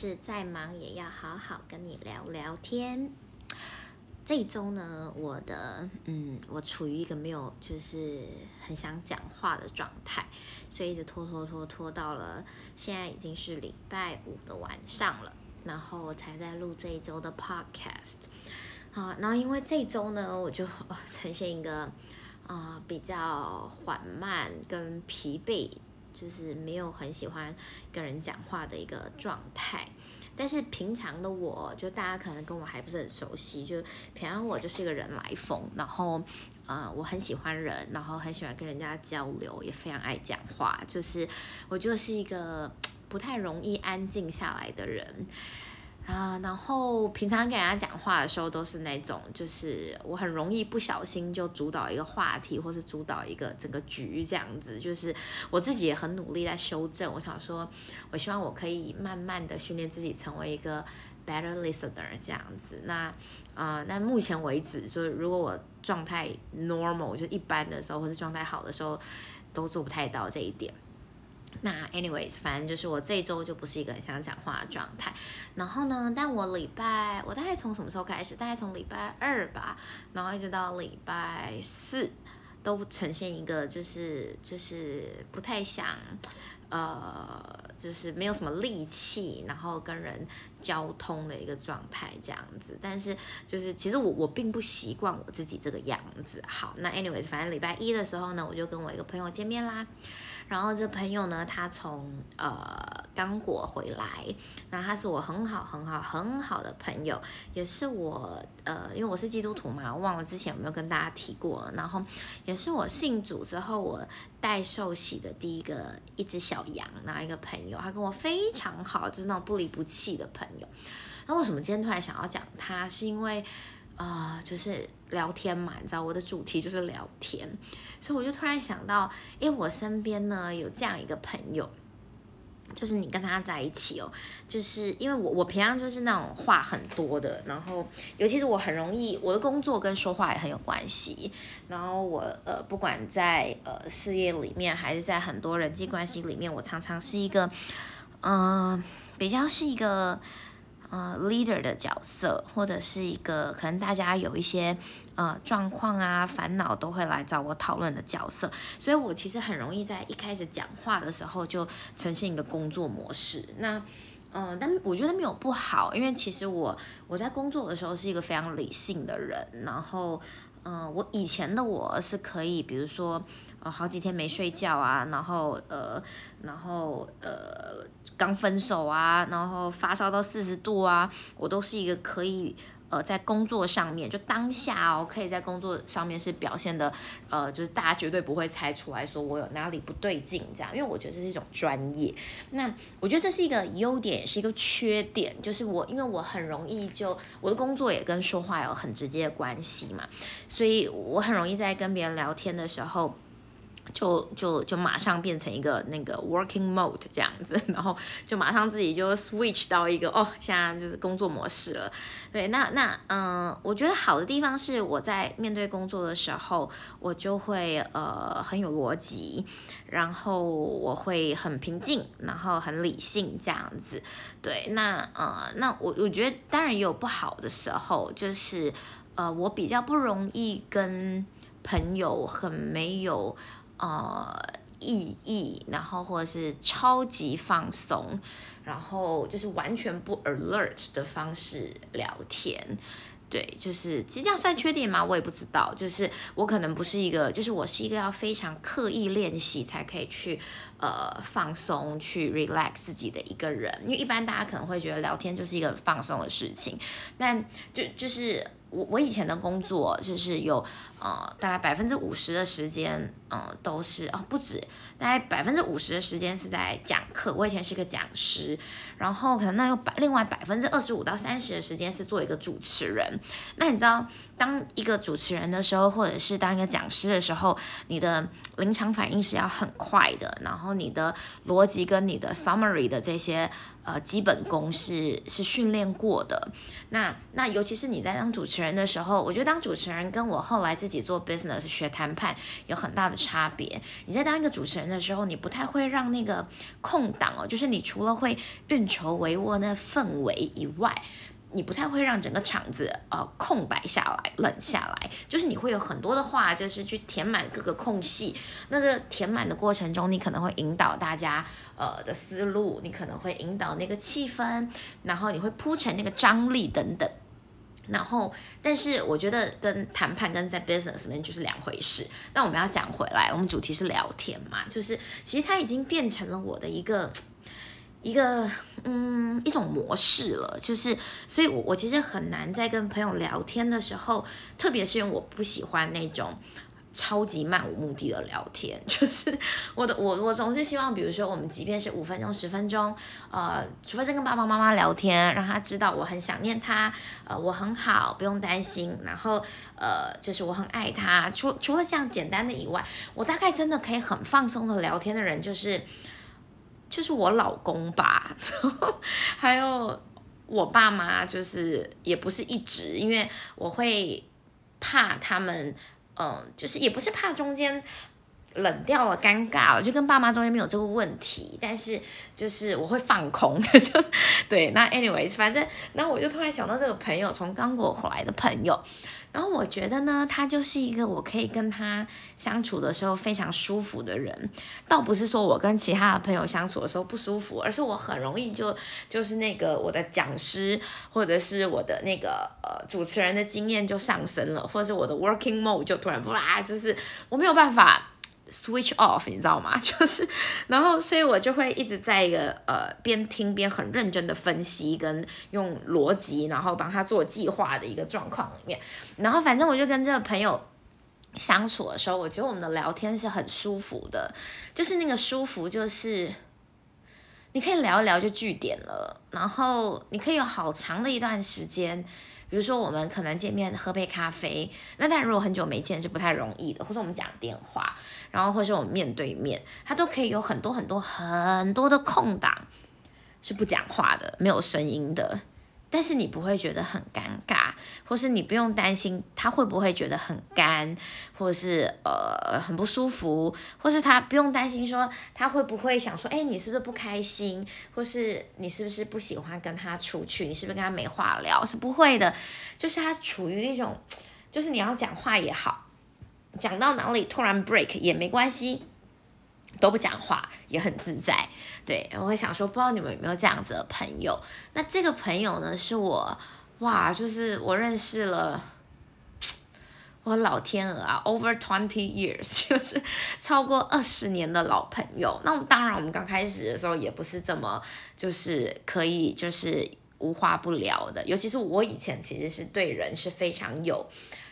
是《再忙也要好好跟你聊聊天》。这一周呢，我的嗯，我处于一个没有就是很想讲话的状态，所以一直拖拖拖拖到了现在已经是礼拜五的晚上了，然后我才在录这一周的 podcast。好，然后因为这一周呢，我就呈现一个啊比较缓慢跟疲惫。就是没有很喜欢跟人讲话的一个状态，但是平常的我就大家可能跟我还不是很熟悉，就平常我就是一个人来疯，然后呃我很喜欢人，然后很喜欢跟人家交流，也非常爱讲话，就是我就是一个 不太容易安静下来的人。啊，然后平常跟人家讲话的时候，都是那种，就是我很容易不小心就主导一个话题，或是主导一个整个局这样子。就是我自己也很努力在修正。我想说，我希望我可以慢慢的训练自己成为一个 better listener 这样子。那，啊，那目前为止，就是如果我状态 normal 就一般的时候，或是状态好的时候，都做不太到这一点。那，anyways，反正就是我这周就不是一个很想讲话的状态。然后呢，但我礼拜我大概从什么时候开始？大概从礼拜二吧，然后一直到礼拜四，都呈现一个就是就是不太想，呃，就是没有什么力气，然后跟人交通的一个状态这样子。但是就是其实我我并不习惯我自己这个样子。好，那 anyways，反正礼拜一的时候呢，我就跟我一个朋友见面啦。然后这朋友呢，他从呃刚果回来，那他是我很好很好很好的朋友，也是我呃，因为我是基督徒嘛，我忘了之前有没有跟大家提过了。然后也是我信主之后，我带受洗的第一个一只小羊，然后一个朋友，他跟我非常好，就是那种不离不弃的朋友。那为什么今天突然想要讲他？是因为。啊，就是聊天嘛，你知道我的主题就是聊天，所以我就突然想到，因为我身边呢有这样一个朋友，就是你跟他在一起哦，就是因为我我平常就是那种话很多的，然后尤其是我很容易，我的工作跟说话也很有关系，然后我呃不管在呃事业里面还是在很多人际关系里面，我常常是一个嗯比较是一个。呃，leader 的角色，或者是一个可能大家有一些呃状况啊、烦恼都会来找我讨论的角色，所以我其实很容易在一开始讲话的时候就呈现一个工作模式。那嗯，但我觉得没有不好，因为其实我我在工作的时候是一个非常理性的人，然后嗯，我以前的我是可以，比如说呃好几天没睡觉啊，然后呃，然后呃。刚分手啊，然后发烧到四十度啊，我都是一个可以呃在工作上面就当下哦，可以在工作上面是表现的呃，就是大家绝对不会猜出来说我有哪里不对劲这样，因为我觉得这是一种专业。那我觉得这是一个优点，是一个缺点，就是我因为我很容易就我的工作也跟说话有很直接的关系嘛，所以我很容易在跟别人聊天的时候。就就就马上变成一个那个 working mode 这样子，然后就马上自己就 switch 到一个哦，现在就是工作模式了。对，那那嗯，我觉得好的地方是我在面对工作的时候，我就会呃很有逻辑，然后我会很平静，然后很理性这样子。对，那呃那我我觉得当然也有不好的时候，就是呃我比较不容易跟朋友很没有。呃，意义，然后或者是超级放松，然后就是完全不 alert 的方式聊天，对，就是其实这样算缺点吗？我也不知道，就是我可能不是一个，就是我是一个要非常刻意练习才可以去呃放松、去 relax 自己的一个人，因为一般大家可能会觉得聊天就是一个放松的事情，但就就是。我我以前的工作就是有呃大概百分之五十的时间，嗯都是哦不止，大概百分之五十的时间是在讲课。我以前是个讲师，然后可能那有百另外百分之二十五到三十的时间是做一个主持人。那你知道？当一个主持人的时候，或者是当一个讲师的时候，你的临场反应是要很快的，然后你的逻辑跟你的 summary 的这些呃基本功是是训练过的。那那尤其是你在当主持人的时候，我觉得当主持人跟我后来自己做 business 学谈判有很大的差别。你在当一个主持人的时候，你不太会让那个空档哦，就是你除了会运筹帷幄那氛围以外。你不太会让整个场子呃空白下来、冷下来，就是你会有很多的话，就是去填满各个空隙。那这填满的过程中，你可能会引导大家呃的思路，你可能会引导那个气氛，然后你会铺成那个张力等等。然后，但是我觉得跟谈判跟在 business 里面就是两回事。那我们要讲回来，我们主题是聊天嘛，就是其实它已经变成了我的一个。一个嗯一种模式了，就是所以，我我其实很难在跟朋友聊天的时候，特别是因为我不喜欢那种超级漫无目的的聊天，就是我的我我总是希望，比如说我们即便是五分钟十分钟，呃，除非是跟爸爸妈妈聊天，让他知道我很想念他，呃，我很好，不用担心，然后呃，就是我很爱他，除除了这样简单的以外，我大概真的可以很放松的聊天的人就是。就是我老公吧，还有我爸妈，就是也不是一直，因为我会怕他们，嗯，就是也不是怕中间冷掉了、尴尬了，就跟爸妈中间没有这个问题，但是就是我会放空，就对。那 anyways，反正那我就突然想到这个朋友，从刚果回来的朋友。然后我觉得呢，他就是一个我可以跟他相处的时候非常舒服的人，倒不是说我跟其他的朋友相处的时候不舒服，而是我很容易就就是那个我的讲师或者是我的那个呃主持人的经验就上升了，或者是我的 working mode 就突然不啦，就是我没有办法。Switch off，你知道吗？就是，然后，所以我就会一直在一个呃边听边很认真的分析跟用逻辑，然后帮他做计划的一个状况里面。然后，反正我就跟这个朋友相处的时候，我觉得我们的聊天是很舒服的，就是那个舒服，就是你可以聊一聊就据点了，然后你可以有好长的一段时间。比如说，我们可能见面喝杯咖啡，那但如果很久没见是不太容易的，或者我们讲电话，然后或者我们面对面，它都可以有很多很多很多的空档是不讲话的，没有声音的。但是你不会觉得很尴尬，或是你不用担心他会不会觉得很干，或是呃很不舒服，或是他不用担心说他会不会想说，哎，你是不是不开心，或是你是不是不喜欢跟他出去，你是不是跟他没话聊？是不会的，就是他处于一种，就是你要讲话也好，讲到哪里突然 break 也没关系。都不讲话也很自在，对，我会想说，不知道你们有没有这样子的朋友？那这个朋友呢，是我，哇，就是我认识了，我老天鹅啊，over twenty years，就是超过二十年的老朋友。那当然，我们刚开始的时候也不是这么，就是可以就是无话不聊的。尤其是我以前其实是对人是非常有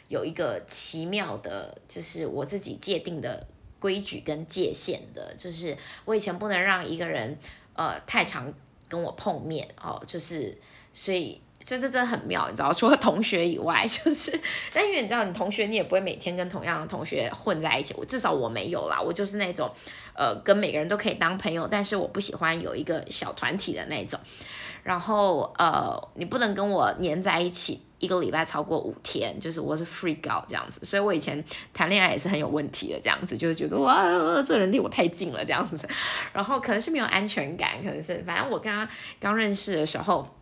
有一个奇妙的，就是我自己界定的。规矩跟界限的，就是我以前不能让一个人呃太常跟我碰面哦，就是所以这这真的很妙，你知道，除了同学以外，就是但因为你知道，你同学你也不会每天跟同样的同学混在一起，我至少我没有啦，我就是那种呃跟每个人都可以当朋友，但是我不喜欢有一个小团体的那种，然后呃你不能跟我黏在一起。一个礼拜超过五天，就是我是 free out 这样子，所以我以前谈恋爱也是很有问题的这样子，就是觉得哇，这人离我太近了这样子，然后可能是没有安全感，可能是反正我跟他刚认识的时候。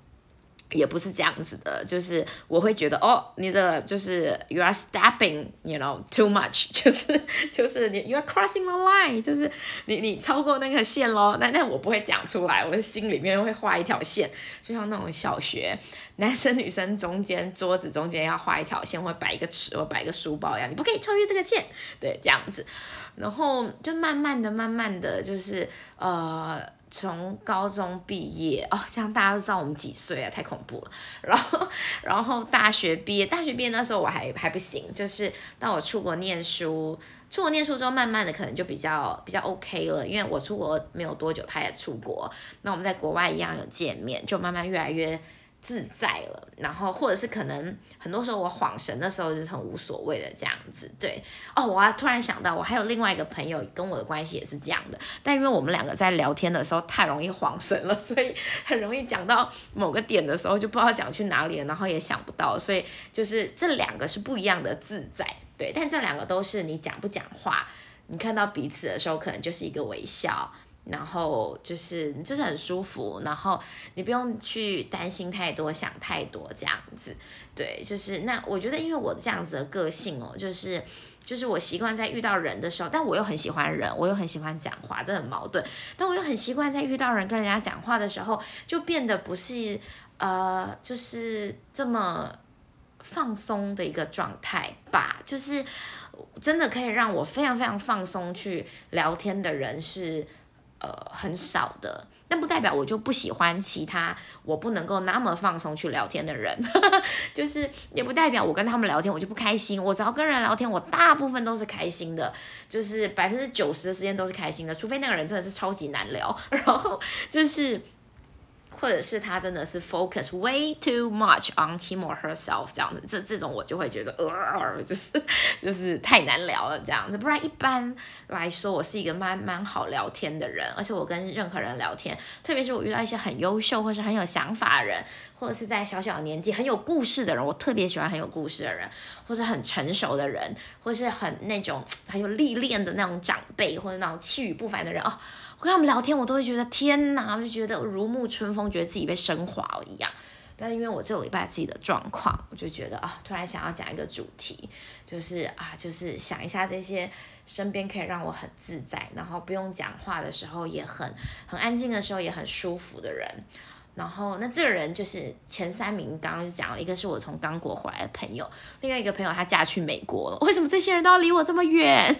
也不是这样子的，就是我会觉得哦，你的就是 you are stepping，you know too much，就是就是你 you are crossing the line，就是你你超过那个线咯。那那我不会讲出来，我的心里面会画一条线，就像那种小学男生女生中间桌子中间要画一条线，或摆一个尺或摆一个书包一样，你不可以超越这个线，对，这样子，然后就慢慢的慢慢的就是呃。从高中毕业哦，这样大家都知道我们几岁啊？太恐怖了。然后，然后大学毕业，大学毕业那时候我还还不行，就是到我出国念书，出国念书之后，慢慢的可能就比较比较 OK 了，因为我出国没有多久，他也出国，那我们在国外一样有见面，就慢慢越来越。自在了，然后或者是可能很多时候我晃神的时候就是很无所谓的这样子，对哦，我还突然想到，我还有另外一个朋友跟我的关系也是这样的，但因为我们两个在聊天的时候太容易晃神了，所以很容易讲到某个点的时候就不知道讲去哪里了，然后也想不到，所以就是这两个是不一样的自在，对，但这两个都是你讲不讲话，你看到彼此的时候可能就是一个微笑。然后就是就是很舒服，然后你不用去担心太多、想太多这样子，对，就是那我觉得，因为我这样子的个性哦，就是就是我习惯在遇到人的时候，但我又很喜欢人，我又很喜欢讲话，这很矛盾。但我又很习惯在遇到人跟人家讲话的时候，就变得不是呃，就是这么放松的一个状态吧，就是真的可以让我非常非常放松去聊天的人是。呃，很少的，但不代表我就不喜欢其他我不能够那么放松去聊天的人，就是也不代表我跟他们聊天我就不开心。我只要跟人聊天，我大部分都是开心的，就是百分之九十的时间都是开心的，除非那个人真的是超级难聊，然后就是。或者是他真的是 focus way too much on him or herself 这样子，这这种我就会觉得呃，就是就是太难聊了这样子。不然一般来说，我是一个蛮蛮好聊天的人，而且我跟任何人聊天，特别是我遇到一些很优秀或是很有想法的人，或者是在小小年纪很有故事的人，我特别喜欢很有故事的人，或者很成熟的人，或是很那种很有历练的那种长辈，或者那种气宇不凡的人哦。我跟他们聊天，我都会觉得天哪，我就觉得如沐春风，觉得自己被升华了一样。但是因为我这个礼拜自己的状况，我就觉得啊，突然想要讲一个主题，就是啊，就是想一下这些身边可以让我很自在，然后不用讲话的时候也很很安静的时候也很舒服的人。然后，那这个人就是前三名，刚刚就讲了一个是我从刚果回来的朋友，另外一个朋友她嫁去美国了。为什么这些人都要离我这么远？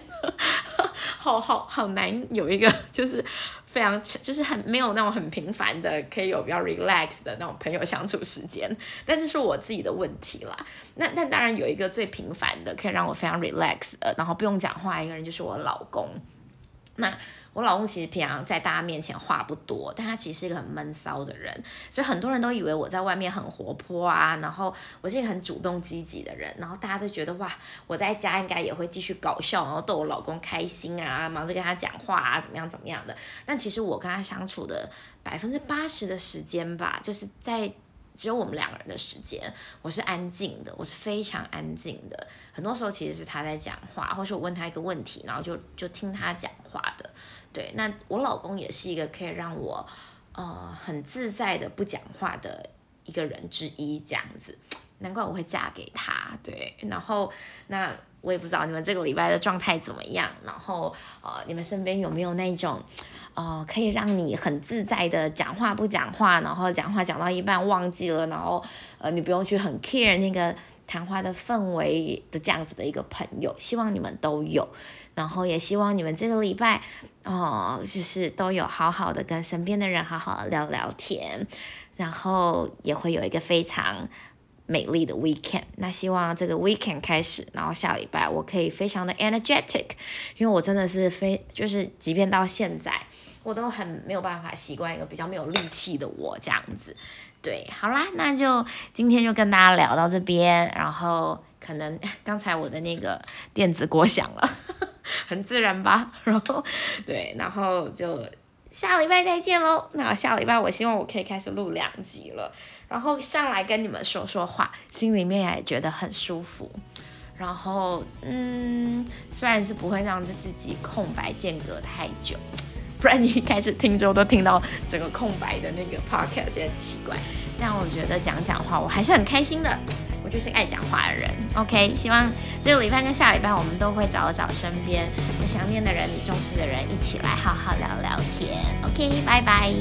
好好好难有一个就是非常就是很没有那种很平凡的可以有比较 relax 的那种朋友相处时间，但这是我自己的问题啦。那那当然有一个最平凡的可以让我非常 relax 的，然后不用讲话一个人就是我老公。那我老公其实平常在大家面前话不多，但他其实是一个很闷骚的人，所以很多人都以为我在外面很活泼啊，然后我是一个很主动积极的人，然后大家都觉得哇，我在家应该也会继续搞笑，然后逗我老公开心啊，忙着跟他讲话啊，怎么样怎么样的。但其实我跟他相处的百分之八十的时间吧，就是在。只有我们两个人的时间，我是安静的，我是非常安静的。很多时候其实是他在讲话，或是我问他一个问题，然后就就听他讲话的。对，那我老公也是一个可以让我呃很自在的不讲话的一个人之一，这样子。难怪我会嫁给他。对，然后那我也不知道你们这个礼拜的状态怎么样，然后呃你们身边有没有那种。哦，可以让你很自在的讲话不讲话，然后讲话讲到一半忘记了，然后呃，你不用去很 care 那个谈话的氛围的这样子的一个朋友，希望你们都有，然后也希望你们这个礼拜哦，就是都有好好的跟身边的人好好聊聊天，然后也会有一个非常美丽的 weekend。那希望这个 weekend 开始，然后下礼拜我可以非常的 energetic，因为我真的是非就是即便到现在。我都很没有办法习惯一个比较没有力气的我这样子，对，好啦，那就今天就跟大家聊到这边，然后可能 刚才我的那个电子锅响了，很自然吧，然后对，然后就下礼拜再见喽。那下礼拜我希望我可以开始录两集了，然后上来跟你们说说话，心里面也觉得很舒服。然后嗯，虽然是不会让自己空白间隔太久。不然你一开始听之后都听到整个空白的那个 podcast 也很奇怪，但我觉得讲讲话我还是很开心的，我就是爱讲话的人。OK，希望这个礼拜跟下礼拜我们都会找一找身边你想念的人、你重视的人，一起来好好聊聊天。OK，拜拜。